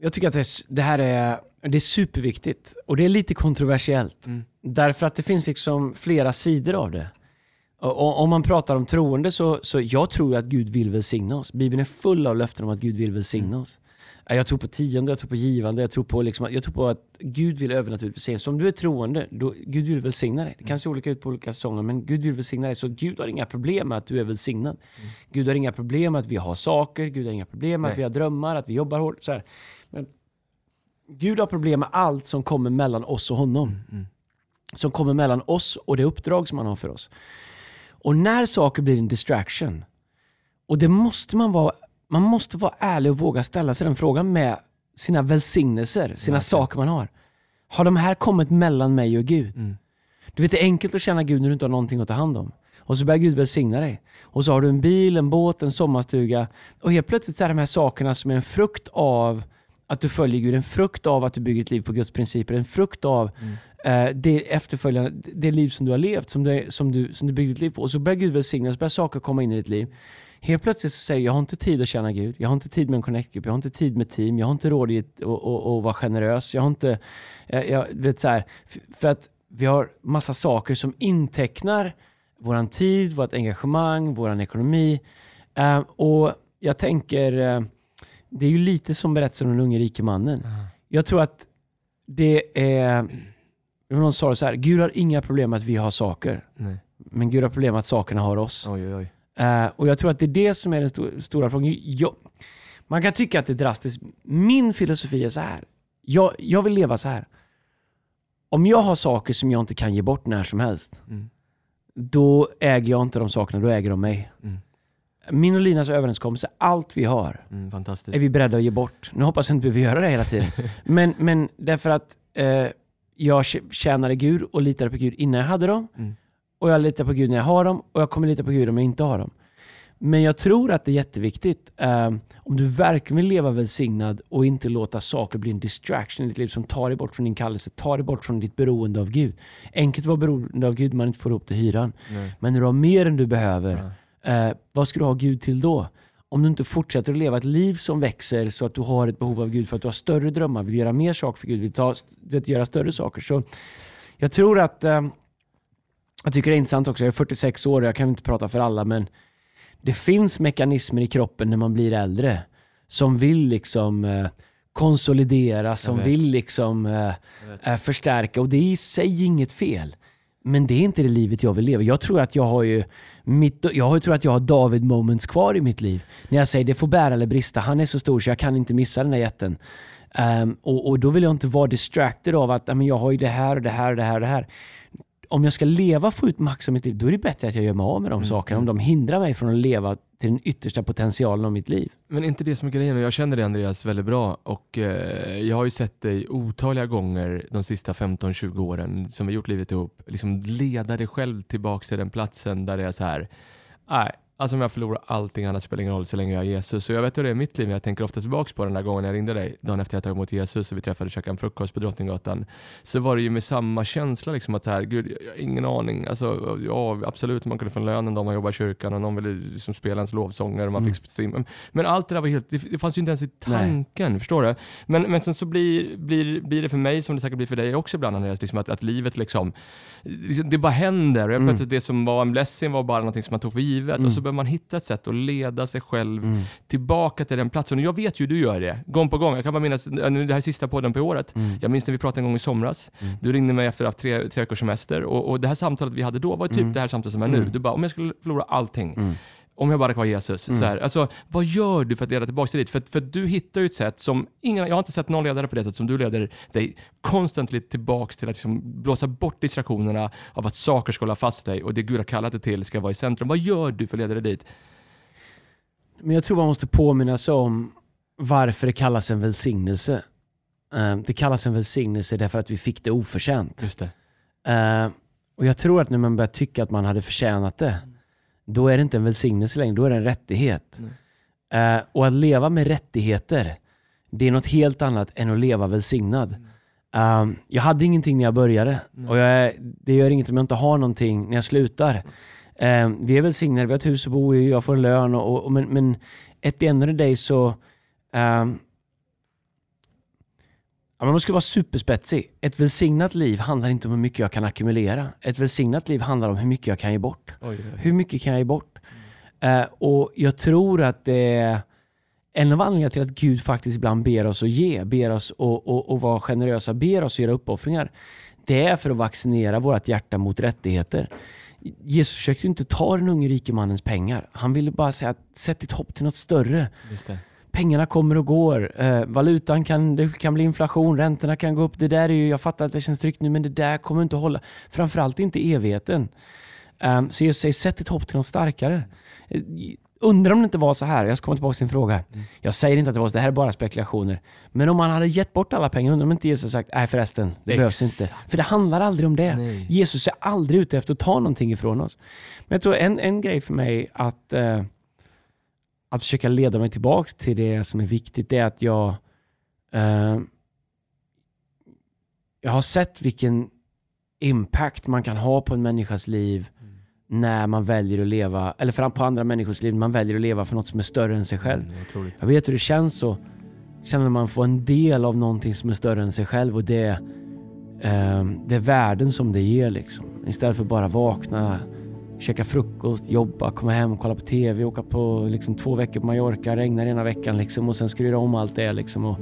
Jag tycker att det, det här är, det är superviktigt och det är lite kontroversiellt. Mm. Därför att det finns liksom flera sidor av det. Och, om man pratar om troende så, så jag tror att Gud vill välsigna oss. Bibeln är full av löften om att Gud vill välsigna oss. Eh, Jag tror på tionde, jag tror på givande, jag tror på, liksom, jag tror på att Gud vill övernaturligt välsigna. Så om du är troende, då, Gud vill välsigna dig. Det kan se olika ut på olika säsonger, men Gud vill välsigna dig. Så Gud har inga problem med att du är välsignad. Gud har inga problem med att vi har saker, Gud har inga problem med att Nej. vi har drömmar, att vi jobbar hårt. Så här. Gud har problem med allt som kommer mellan oss och honom. Mm. Som kommer mellan oss och det uppdrag som han har för oss. Och när saker blir en distraction, och det måste man vara, man måste vara ärlig och våga ställa sig den frågan med sina välsignelser, sina Verkligen. saker man har. Har de här kommit mellan mig och Gud? Mm. Du vet, det är enkelt att känna Gud när du inte har någonting att ta hand om. Och så börjar Gud välsigna dig. Och så har du en bil, en båt, en sommarstuga. Och helt plötsligt så är de här sakerna som är en frukt av att du följer Gud, en frukt av att du bygger ett liv på Guds principer, en frukt av eh, det efterföljande, det liv som du har levt, som du, som, du, som du byggde ditt liv på. Och så börjar Gud välsigna, så börjar saker komma in i ditt liv. Helt plötsligt så säger jag, jag har inte tid att tjäna Gud, jag har inte tid med en connect-grupp, jag har inte tid med team, jag har inte råd att vara generös, jag har inte, jag, jag vet så här, för att vi har massa saker som intecknar våran tid, vårt engagemang, våran ekonomi. Eh, och jag tänker, eh, det är ju lite som berättelsen om den unge rike mannen. Jag tror att det är, någon sa det så här, Gud har inga problem med att vi har saker, Nej. men Gud har problem med att sakerna har oss. Oj, oj. Eh, och jag tror att det är det som är den sto- stora frågan. Jag, man kan tycka att det är drastiskt. Min filosofi är så här. Jag, jag vill leva så här. Om jag har saker som jag inte kan ge bort när som helst, Mm. då äger jag inte de sakerna, då äger de mig. Mm. Min och Linas överenskommelse, allt vi har, Mm, är vi beredda att ge bort. Nu hoppas jag inte vi göra det hela tiden. men, men därför att eh, jag tj- tjänade Gud och litade på Gud innan jag hade dem. Mm. Och jag litar på Gud när jag har dem och jag kommer lita på Gud om jag inte har dem. Men jag tror att det är jätteviktigt eh, om du verkligen vill leva välsignad och inte låta saker bli en distraction i ditt liv som tar dig bort från din kallelse, tar dig bort från ditt beroende av Gud. Enkelt att vara beroende av Gud man inte får ihop till hyran. Nej. Men när du har mer än du behöver, Ja. Eh, vad ska du ha Gud till då? Om du inte fortsätter att leva ett liv som växer så att du har ett behov av Gud för att du har större drömmar, vill göra mer saker för Gud, vill ta, vet, göra större saker. Så jag tror att, eh, jag tycker det är intressant också, jag är 46 år och jag kan inte prata för alla men det finns mekanismer i kroppen när man blir äldre som vill liksom eh, konsolidera, som vill liksom eh, eh, förstärka och det är i sig inget fel. Men det är inte det livet jag vill leva. Jag tror att jag har ju mitt, jag tror att jag har David moments kvar i mitt liv. När jag säger det får bära eller brista. Han är så stor så jag kan inte missa den där jätten. Um, och, och då vill jag inte vara distracted av att jag har ju det här och det här och det här och det här. Om jag ska leva och få ut max av mitt liv, då är det bättre att jag gör mig av med de Mm, sakerna. mm. Om de hindrar mig från att leva till den yttersta potentialen av mitt liv. Men inte det som är grejen, jag känner dig Andreas väldigt bra och eh, jag har ju sett dig otaliga gånger de sista 15-20 åren som vi gjort livet ihop, liksom leda dig själv tillbaka till den platsen där det är så här. Nej, Alltså om jag förlorar allting annat spelar ingen roll så länge jag har Jesus. Så jag vet hur det är i mitt liv. Jag tänker ofta tillbaka på den där gången jag ringde dig, dagen efter jag tagit emot Jesus och vi träffade och käkade en frukost på Drottninggatan. Så var det ju med samma känsla liksom att här, gud, jag har ingen aning. Alltså, ja, absolut, man kunde få en lön en dag man jobbar i kyrkan och någon ville liksom spela ens lovsånger och man Mm. fick streama. Men allt det där var helt, det, det fanns ju inte ens i tanken, förstår du? Men, men sen så blir, blir, blir det för mig, som det säkert blir för dig också ibland Andreas, liksom att, att livet liksom, liksom, det bara händer. Och Mm. plötsligt det som var en blessing var bara någonting som man tog för givet. Och så behöver man hitta ett sätt att leda sig själv Mm. tillbaka till den platsen. Och jag vet ju du gör det, gång på gång. Jag kan bara minnas, nu det här är sista podden på året. Mm. Jag minns när vi pratade en gång i somras. Du ringde mig efter att ha haft tre, tre veckors semester. Och, och det här samtalet vi hade då var typ Mm. det här samtalet som är nu. Du bara, om jag skulle förlora allting. Om jag bara kvar Jesus. Mm. Så här, alltså, vad gör du för att leda tillbaka till dit? För, för du hittar ju ett sätt som ingen, jag har inte sett någon ledare på det sätt som du leder dig konstant tillbaka till att liksom blåsa bort distraktionerna av att saker ska hålla fast dig och det Gud har kallat dig till ska vara i centrum. Vad gör du för att leda dig dit? Men jag tror man måste påminna sig om varför det kallas en välsignelse. Eh, Det kallas en välsignelse därför att vi fick det oförtjänt. Just det. Eh, Och jag tror att när man börjar tycka att man hade förtjänat det, då är det inte en välsignelse längre, då är det en rättighet. Eh, Och att leva med rättigheter, det är något helt annat än att leva välsignad. Eh, jag hade ingenting när jag började och jag, det gör inget om jag inte har någonting när jag slutar. Eh, vi är välsignade, vi har ett hus att bo i, jag får en lön, och, och, men, men at the end of the day så ehm, Ja, man ska vara superspetsig. Ett välsignat liv handlar inte om hur mycket jag kan ackumulera. Ett välsignat liv handlar om hur mycket jag kan ge bort. Oj, oj, oj. Hur mycket kan jag ge bort? Eh, och Jag tror att det är en av anledningarna till att Gud faktiskt ibland ber oss att ge, ber oss att och, och vara generösa, ber oss att göra uppoffringar. Det är för att vaccinera vårt hjärta mot rättigheter. Jesus försökte inte ta den unge rike mannens pengar. Han ville bara säga att sätt ditt hopp till något större Just det. Pengarna kommer och går. Eh, valutan kan, det kan bli inflation, räntorna kan gå upp. Det där är ju, jag fattar att det känns tryggt nu, men det där kommer inte att hålla. Framförallt inte i evigheten. Um, så jag säger, sätt ditt hopp till något starkare. Eh, undrar om det inte var så här, jag ska komma tillbaka till din fråga. Jag säger inte att det var så, det här är bara spekulationer. Men om man hade gett bort alla pengar, undrar om inte Jesus sagt, nej förresten, det behövs inte. För det handlar aldrig om det. Nej. Jesus är aldrig ute efter att ta någonting ifrån oss. Men jag tror en, en grej för mig att eh, att försöka leda mig tillbaka till det som är viktigt, det är att jag eh, jag har sett vilken impact man kan ha på en människas liv när man väljer att leva, eller fram på andra människors liv, när man väljer att leva för något som är större än sig själv. Mm. Jag vet hur det känns känna när man får en del av någonting som är större än sig själv och det, eh, det är värden som det ger. Liksom. Istället för bara vakna, käka frukost, jobba, komma hem, kolla på TV, åka på liksom, två veckor på Mallorca, regnar ena veckan liksom, och sen göra om allt det. Liksom, och,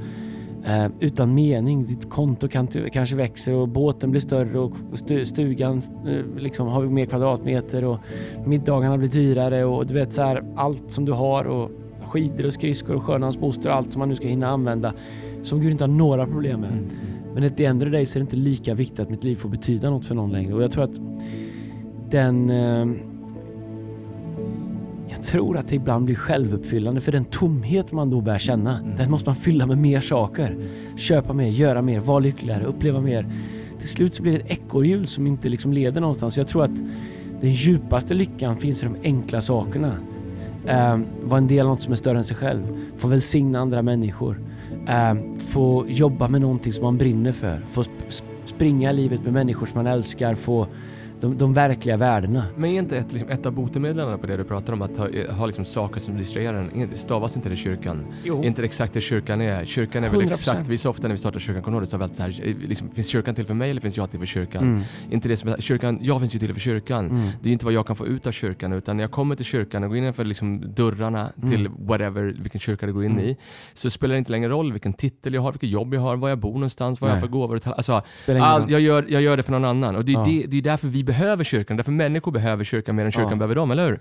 eh, utan mening. Ditt konto kan, kanske växer och båten blir större och stu, stugan eh, liksom, har mer kvadratmeter och middagarna blir dyrare och du vet så här, allt som du har och skidor och skridskor och sjömansmoster och allt som man nu ska hinna använda som Gud inte har några problem med. Mm. Men ett ändra dig så är det inte lika viktigt att mitt liv får betyda något för någon längre. Och jag tror att den... Eh, jag tror att det ibland blir självuppfyllande för den tomhet man då börjar känna, Mm. den måste man fylla med mer saker. Köpa mer, göra mer, vara lyckligare, uppleva mer. Till slut så blir det ett ekorrhjul som inte liksom leder någonstans. Jag tror att den djupaste lyckan finns i de enkla sakerna. Eh, vara en del av något som är större än sig själv. Få välsigna andra människor. Eh, få jobba med någonting som man brinner för. Få sp- sp- springa i livet med människor som man älskar. Få de, de verkliga värdena. Men är inte ett, liksom, ett av botemedlen på det du pratar om, att ha, ha liksom saker som distraherar en, stavas inte det kyrkan? Jo. Är inte det exakt det kyrkan är? Kyrkan är väl 100%. exakt, vi sa ofta när vi startade kyrkan, kommer så har vi alltid så här, eh, liksom, finns kyrkan till för mig eller finns jag till för kyrkan? Mm. Inte det som kyrkan, jag finns ju till för kyrkan. Mm. Det är inte vad jag kan få ut av kyrkan, utan när jag kommer till kyrkan och går innanför liksom dörrarna till whatever, vilken kyrka du går in Mm. i, så spelar det inte längre roll vilken titel jag har, vilket jobb jag har, var jag bor någonstans, vad jag har Nej. för gåvor alltså, all, jag, gör, jag gör det för någon annan. Och det är, Ja. det, det är därför vi behöver kyrkan, därför människor behöver kyrkan mer än kyrkan Ja. behöver dem, eller hur?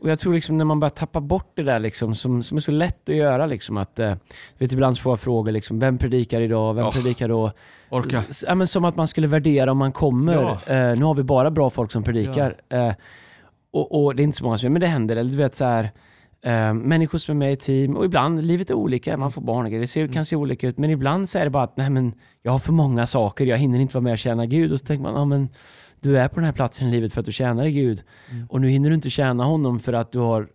Och jag tror liksom när man börjar tappa bort det där liksom, som, som är så lätt att göra. Liksom, att, eh, vet, ibland får jag frågor, liksom, vem predikar idag? Vem Oh. predikar då? Orka. Ja, men som att man skulle värdera om man kommer. Ja. Eh, nu har vi bara bra folk som predikar. Eh, och, och det är inte så många som gör, men det händer. Eller du vet så här, eh, människor som är med i team. Och ibland, livet är olika. Man får barn och grejer. Det ser, kan se olika ut. Men ibland så är det bara att nej, men jag har för många saker. Jag hinner inte vara med och tjäna Gud. Och så tänker man, ja, men du är på den här platsen i livet för att du tjänar Gud. Mm. Och nu hinner du inte tjäna honom för att du har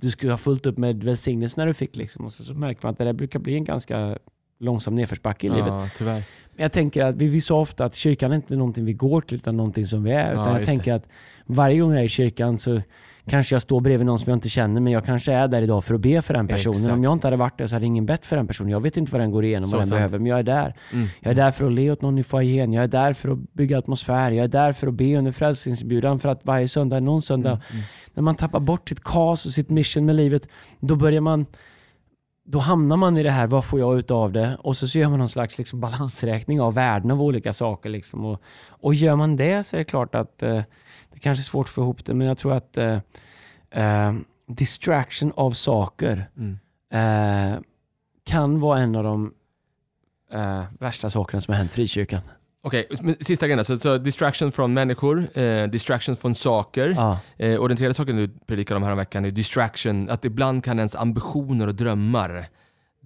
du skulle ha fullt upp med välsignelserna du fick. Liksom. Och så, så märker man att det där brukar bli en ganska långsam nedförsbacke i livet. Ja, tyvärr. Men Jag tänker att vi, vi sa ofta att kyrkan är inte någonting vi går till utan någonting som vi är. Ja, Utan jag tänker att varje gång jag är i kyrkan så kanske jag står bredvid någon som jag inte känner men jag kanske är där idag för att be för den personen. Exakt. Om jag inte hade varit där så hade ingen bett för den personen. Jag vet inte vad den går igenom, Så vad den sant. behöver, men jag är där. Mm. Jag är där för att le åt någon i foajén. Jag är där för att bygga atmosfär. Jag är där för att be under frälsningsinbjudan för att varje söndag, någon söndag, Mm. Mm. när man tappar bort sitt kas och sitt mission med livet, då börjar man då hamnar man i det här, vad får jag ut av det? Och så, så gör man någon slags liksom balansräkning av värden av olika saker. Liksom. Och, och gör man det så är det klart att eh, det kanske är svårt att få ihop det, men jag tror att eh, eh, distraction av saker Mm. eh, kan vara en av de eh, värsta sakerna som har hänt frikyrkan. Okej, men sista grejen så, så distraction från människor, eh, distraction från saker. Ja. Eh, och den tredje saken du predikade om här veckan är distraction, att ibland kan ens ambitioner och drömmar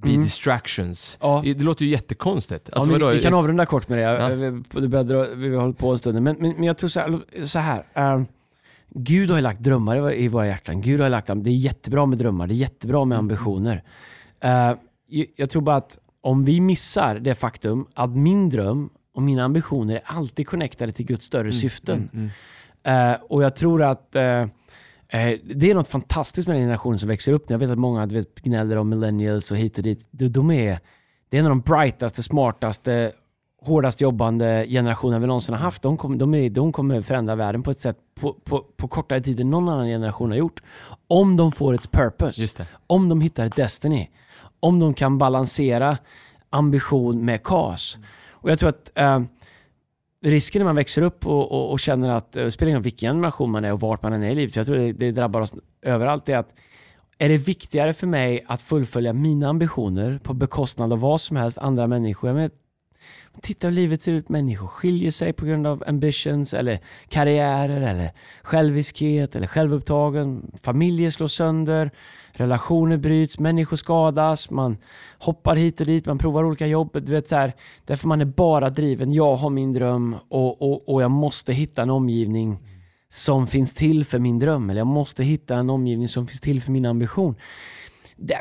bli Mm. distractions. Ja. Det låter ju jättekonstigt. Ja, Alltså, men vadå? vi, vi kan avrunda kort med det. Ja. Vi, dra, vi har hållit på en stund. Men, men, men jag tror så här. Så här ehm, Gud har lagt drömmar i våra- hjärtan. Gud har lagt dem. Det är jättebra med drömmar. Det är jättebra med ambitioner. Eh, jag- tror bara att om vi missar det faktum att min dröm och mina ambitioner är alltid connectade till Guds större syften. Mm, mm. Eh, och jag tror att eh, det är något fantastiskt med den generationen som växer upp nu. Jag vet att många du vet, gnäller om millennials och hit och dit. De, är, det är en av de brightaste, smartaste, hårdast jobbande generationerna vi någonsin har haft. De, kom, de, är, de kommer förändra världen på ett sätt på, på, på kortare tid än någon annan generation har gjort. Om de får ett purpose. Om de hittar ett Destiny. Om de kan balansera ambition med KAS. Och jag tror att eh, risken när man växer upp och, och, och känner att, det spelar ingen roll vilken generation man är och vart man än är i livet, för jag tror det, det drabbar oss överallt, är att är det viktigare för mig att fullfölja mina ambitioner på bekostnad av vad som helst, andra människor? Jag menar, titta hur livet ser ut. Människor skiljer sig på grund av ambitions eller karriärer eller själviskhet eller självupptagen. Familjer slås sönder, relationer bryts, människor skadas, man hoppar hit och dit, man provar olika jobb. Du vet, så här, därför man är bara driven. Jag har min dröm och, och, och jag måste hitta en omgivning som finns till för min dröm. Eller jag måste hitta en omgivning som finns till för min ambition.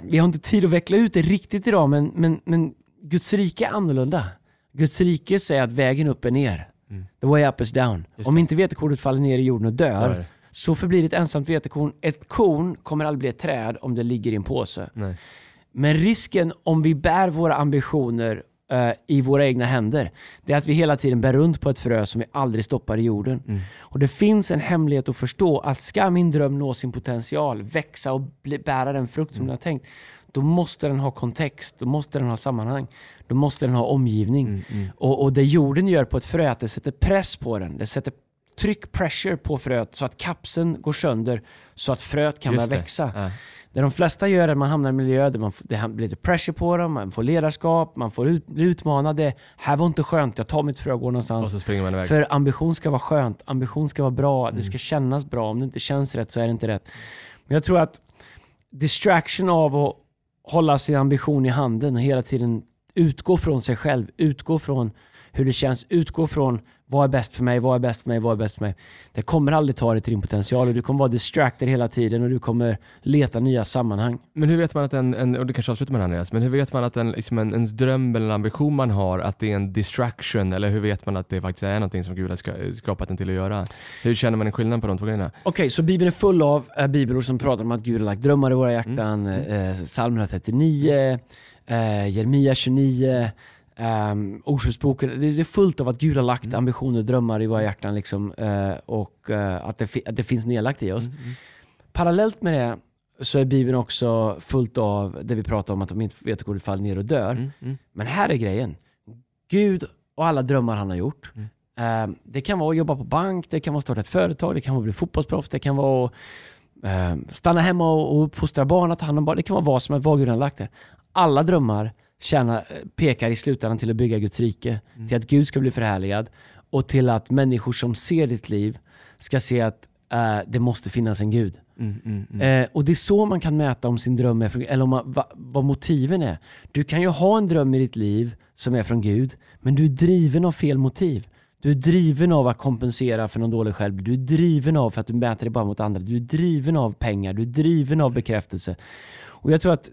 Vi har inte tid att veckla ut det riktigt idag, men, men, men Guds rike är annorlunda. Guds rike säger att vägen upp är ner. Mm. The way up is down. Om inte vetekornet faller ner i jorden och dör, Så förblir ett ensamt vetekorn. Ett korn kommer aldrig bli ett träd om det ligger i en påse. Nej. Men risken om vi bär våra ambitioner eh, i våra egna händer, det är att vi hela tiden bär runt på ett frö som vi aldrig stoppar i jorden. Mm. Och det finns en hemlighet att förstå att ska min dröm nå sin potential, växa och bli, bära den frukt som den har tänkt, då måste den ha kontext, då måste den ha sammanhang, då måste den ha omgivning. Mm, mm. Och, och det jorden gör på ett frö är att det sätter press på den. Det sätter tryck, pressure på fröet så att kapseln går sönder så att fröet kan Just börja växa. Ja. Det de flesta gör är att man hamnar i en miljö där man, det blir lite pressure på dem, man får ledarskap, man får ut, bli utmanad. Det här var inte skönt, jag tar mitt frö och går Och någonstans. så springer man iväg. För ambition ska vara skönt, ambition ska vara bra, Mm. det ska kännas bra. Om det inte känns rätt så är det inte rätt. Men jag tror att distraction av att hålla sin ambition i handen och hela tiden utgå från sig själv, utgå från hur det känns, utgå från vad är bäst för mig, vad är bäst för mig, vad är bäst för mig. Det kommer aldrig ta dig till din potential och du kommer vara distracted hela tiden och du kommer leta nya sammanhang. Men hur vet man att en, en och det kanske avslutar med det här, Andreas, men hur vet man att en, liksom en, ens dröm eller en ambition man har, att det är en distraction? Eller hur vet man att det faktiskt är någonting som Gud har ska, skapat en till att göra? Hur känner man en skillnad på de två grejerna? Okej, så Bibeln är full av äh, bibelord som pratar om att Gud har lagt drömmar i våra hjärtan. Eh, Psalm 139, eh, Jeremia 29, Um, Ordspråksboken. Det, det är fullt av att Gud har lagt ambitioner och drömmar i våra hjärtan liksom, eh, och eh, att, det, fi- att det finns nedlagt i oss. Mm, mm. Parallellt med det så är Bibeln också fullt av det vi pratar om att de inte vet hur faller ner och dör. Mm, mm. Men här är grejen. Gud och alla drömmar han har gjort. Mm. Eh, det kan vara att jobba på bank, det kan vara att starta ett företag, det kan vara att bli fotbollsproffs, det kan vara att eh, stanna hemma och, och uppfostra barn, att ta hand om barn. Det kan vara vad som helst, vad Gud har lagt där. Alla drömmar tjänar, pekar i slutändan till att bygga Guds rike, Mm. till att Gud ska bli förhärligad och till att människor som ser ditt liv ska se att eh, det måste finnas en Gud. Mm, mm, mm. Eh, och det är så man kan mäta om sin dröm är eller om man, va, vad motiven är. Du kan ju ha en dröm i ditt liv som är från Gud, men du är driven av fel motiv. Du är driven av att kompensera för någon dålig själv. Du är driven av för att du mäter dig bara mot andra. Du är driven av pengar. Du är driven av bekräftelse. Och jag tror att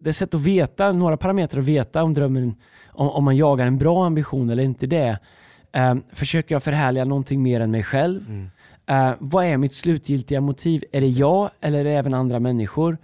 det är sätt att veta, några parametrar att veta om drömmen, om, om man jagar en bra ambition eller inte det. Eh, försöker jag förhärliga någonting mer än mig själv? Mm. Eh, vad är mitt slutgiltiga motiv? Är det jag eller är det även andra människor?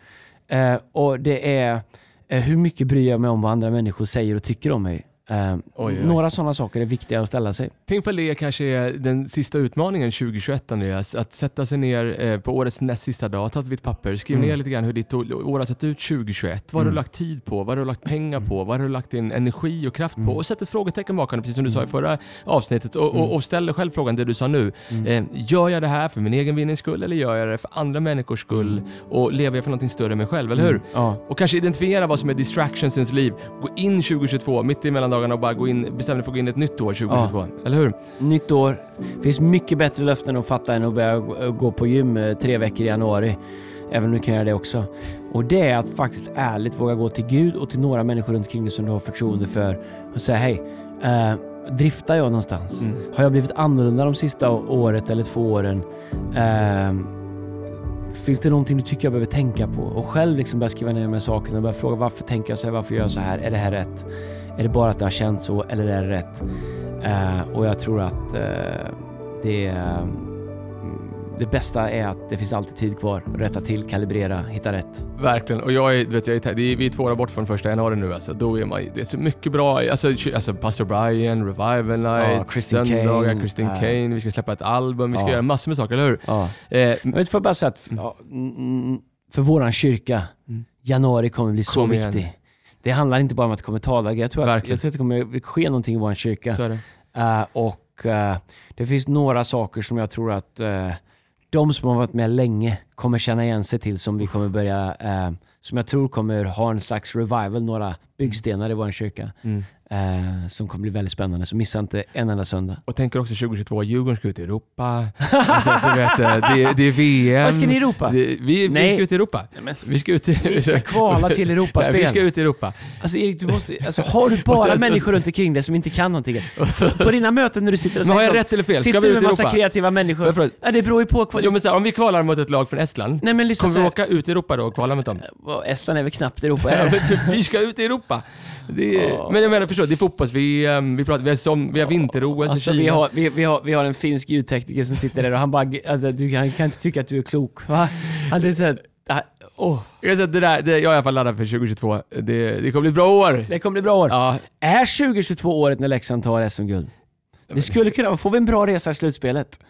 Eh, och det är eh, hur mycket bryr jag mig om vad andra människor säger och tycker om mig? Eh, Oj, oj. Några sådana saker är viktiga att ställa sig. Tänk på det kanske är den sista utmaningen 2021 Andreas. Att sätta sig ner eh, på årets näst sista dag, ta ett vitt papper, skriv Mm. ner lite grann hur ditt år har sett ut 2021. Vad har Mm. du lagt tid på? Vad har du lagt pengar på? Vad har du lagt din energi och kraft på? Mm. Och sätt ett frågetecken bakom det, precis som du sa i förra avsnittet. Och, Mm. och, och ställ dig själv frågan, det du sa nu. Eh, gör jag det här för min egen vinnings skull eller gör jag det för andra människors skull? Och lever jag för någonting större än mig själv, eller hur? Ja. Och kanske identifiera vad som är distractions i ens liv. Gå in 2022, mitt i mellandagarna och bara gå in, bestäm dig för att gå in i ett nytt år 2022. Eller hur? Nytt år. Det finns mycket bättre löften att fatta än att börja gå- gå på gym eh, tre veckor i januari. Även om du kan göra det också. Och det är att faktiskt ärligt våga gå till Gud och till några människor runt omkring dig som du har förtroende för och säga hej. Eh, driftar jag någonstans? Mm. Har jag blivit annorlunda de sista året eller två åren? Eh, finns det någonting du tycker jag behöver tänka på? Och själv liksom börja skriva ner de här sakerna och börja fråga varför tänker jag så här? Varför gör jag så här? Är det här rätt? Är det bara att det har känts så eller är det rätt? Eh, och jag tror att eh, det, mm, det bästa är att det finns alltid tid kvar. Rätta till, kalibrera, hitta rätt. Verkligen. Och jag är, vet, jag är, vi är två år bort från första januari nu alltså. Då är man det är så mycket bra. Alltså, alltså Pastor Brian, Revival Night, Christine söndagar, Kane. Christine Ja. Kane. Vi ska släppa ett album, vi ska Ja. göra massor med saker, eller hur? Ja. Eh, Jag vet, får bara säga att ja, mm, för våran kyrka, Mm. januari kommer bli så Kom igen. Det handlar inte bara om att det kommer talläge. Jag tror att, Verkligen. jag tror att det kommer ske någonting i vår kyrka. Eh, och eh, det finns några saker som jag tror att eh, de som har varit med länge kommer känna igen sig till som vi kommer börja, som jag tror kommer ha en slags revival, några byggstenar i vår kyrka. Mm. eh, som kommer bli väldigt spännande. Så missa inte en enda söndag. Och tänker också 2022, Djurgården ska ut i Europa. Alltså, du vet, eh, det, är- det är VM. Vad ska ni i Europa? Det, vi, vi Nej. ska ut i Europa. men- Vi ska ut i... Ni ska kvala till Nej, Europaspel. vi ska ut i Europa. Alltså Erik, du måste, alltså, har du bara människor runt omkring dig som inte kan någonting? För, på dina möten när du sitter och Men har säger jag rätt eller fel? Ska sitter vi ut med i massa Europa? kreativa människor? Varför? Ja, det beror ju på... Jo, men så här, om vi kvalar mot ett lag från Estland, Nej men lyssna kommer vi åka ut i Europa då och kvala mot dem? Vad, Estland är väl knappt Europa? Ja, men typ, vi ska ut i Europa. Det är, Ja. Men jag menar, förstå, det är fotbolls-VM, vi, pratar, vi har, som, vi har vinter-OS Alltså, vi, har, vi, vi, har, vi har en finsk ljudtekniker som sitter där och han bara... Alltså, du kan, kan inte tycka att du är klok. Va? Han är såhär... Oh, Jag, det där, det, jag är i alla fall laddad för 2022. Det, det kommer bli ett bra år. det kommer bli bra år. Ja, Är 2022 året när Leksand tar SM-guld? Det skulle kunna. Får vi en bra resa i slutspelet?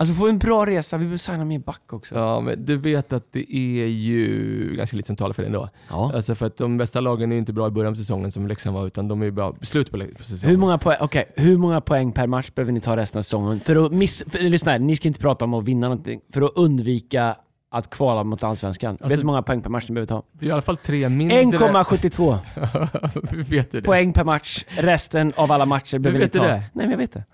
Alltså vi en bra resa, vi vill signa med back också. ja, men du vet att det är ju ganska lite som talar för det ändå. Ja. Alltså för att de bästa lagen är ju inte bra i början av säsongen som Leksand var, utan de är ju bra i slutet på säsongen. Hur många, poäng, okay, hur många poäng per match behöver ni ta resten av säsongen? För att miss, för, lyssna här, ni ska inte prata om att vinna någonting. För att undvika att kvala mot Allsvenskan. Vet du Alltså- hur många poäng per match ni behöver ta? Det är i alla fall tre mindre... 1,72 Hur vet du det? poäng per match. Resten av alla matcher behöver ni ta. det? Nej men jag vet det.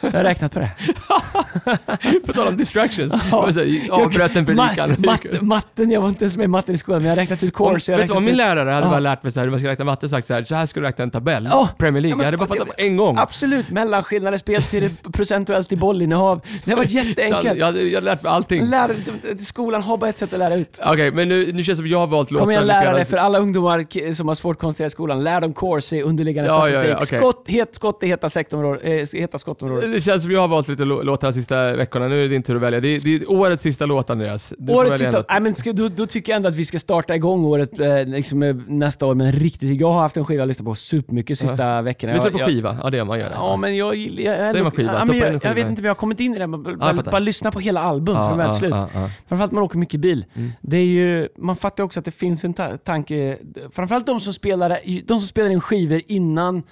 Jag har räknat på det. På tal om distractions. Ja. Ja. Avbröt en predikan. Ma- matte, matten, jag var inte ens med i matten i skolan, men jag räknat Om, course. har vet du, om räknat min lärare hade Ja. bara lärt mig så här, hur man ska räkna matte sagt så här, så här ska du räkna en tabell. Ja. Premier League. Ja, jag hade bara fattat på en gång. Absolut, mellanskillnader, speltid procentuellt i bollinnehav. Det har varit jätteenkelt. jag, jag hade lärt mig allting. Lärare, skolan har bara ett sätt att lära ut. Okej, men nu, nu känns det som jag har valt låtar. Kom igen lärare, för alla ungdomar som har svårt att koncentrera skolan, lär dem course i underliggande Ja, ja, statistik. ja, okej. skott, het, skott i heta, sektområdet, eh, heta skottområdet. Det känns som jag har valt lite lå- låtar de sista veckorna. Nu är det din tur att välja. Det är, det är årets sista låt Andreas. Du Årets sista, nej, men ska, då, då tycker jag ändå att vi ska starta igång året eh, liksom, eh, nästa år med en riktigt... Jag har haft en skiva jag lyssnat på supermycket sista veckorna. Lyssnar på jag- skiva? Ja, det gör man gör det. Ja, men jag gillar... Säger man skiva? Ja, men jag, jag vet inte, men jag har kommit in i det. Bara, fattar. bara lyssna på hela album från början till slut. ja, ja. Framförallt man åker mycket bil. Mm. Det är ju, man fattar också att det finns en ta tanke, framförallt de som spelar, de som spelar in skivor innan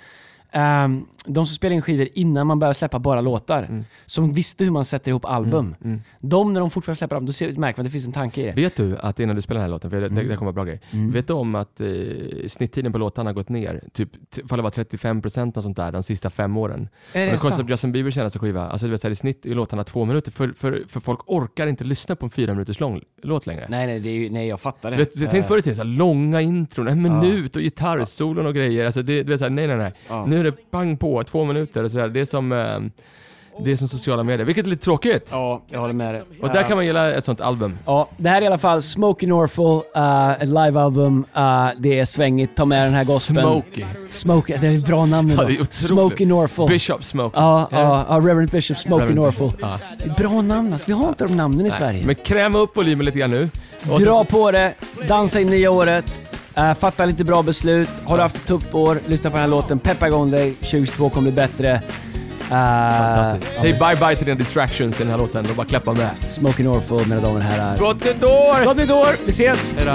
ehm, de som spelar in skivor innan man börjar släppa bara låtar, Mm. som visste hur man sätter ihop album. Mm. De, när de fortfarande släpper album, då ser, märker man att det finns en tanke i det. Vet du att innan du spelar den här låten, för det, Mm. det kommer vara bra grejer. Mm. Vet du om att eh, snitttiden på låtarna har gått ner? Typ, ifall det var 35% och sånt där de sista fem åren. Är det det sant? Justin Biebers senaste skiva, alltså du vet, så här, i snitt är låtarna två minuter, för, för, för folk orkar inte lyssna på en fyra minuters lång låt längre. Nej, nej, det är ju, nej, jag fattar det. Vet, jag tänkte förr i tiden, långa intron, en minut och gitarrsolon och grejer. Alltså det, du vet, så här, nej nej nej. Ja. Nu är det pang på två minuter och sådär. Det är som, eh, det är som sociala medier, vilket är lite tråkigt. Ja, jag håller med dig. Och där kan man gilla ett sånt album. Ja, det här är i alla fall Smokey Norfolk, uh, ett livealbum. Uh, det är svängigt, ta med den här gospeln. Smokey. Smokey, det är ett bra namn Ja, idag. otroligt. Smokey Norfolk. Bishop Smokey. Ja, ja, ja, Reverend Bishop Smokey Reverend Norfolk. Ja. Det är bra namn alltså. Vi har inte de namnen i Sverige. Men kräma upp volymen lite grann nu. Och Dra så- på det, dansa in nya året, uh, fatta lite bra beslut. Har du haft ett tufft år, lyssna på den här låten, peppa igång dig. 2022 kommer bli bättre. Uh, Fantastiskt. Säg bye bye till dina distractions i den här låten och bara klappa med. Smokey Norfolk, mina damer och herrar. Gott nytt år! Gott nytt år! Vi ses! Hej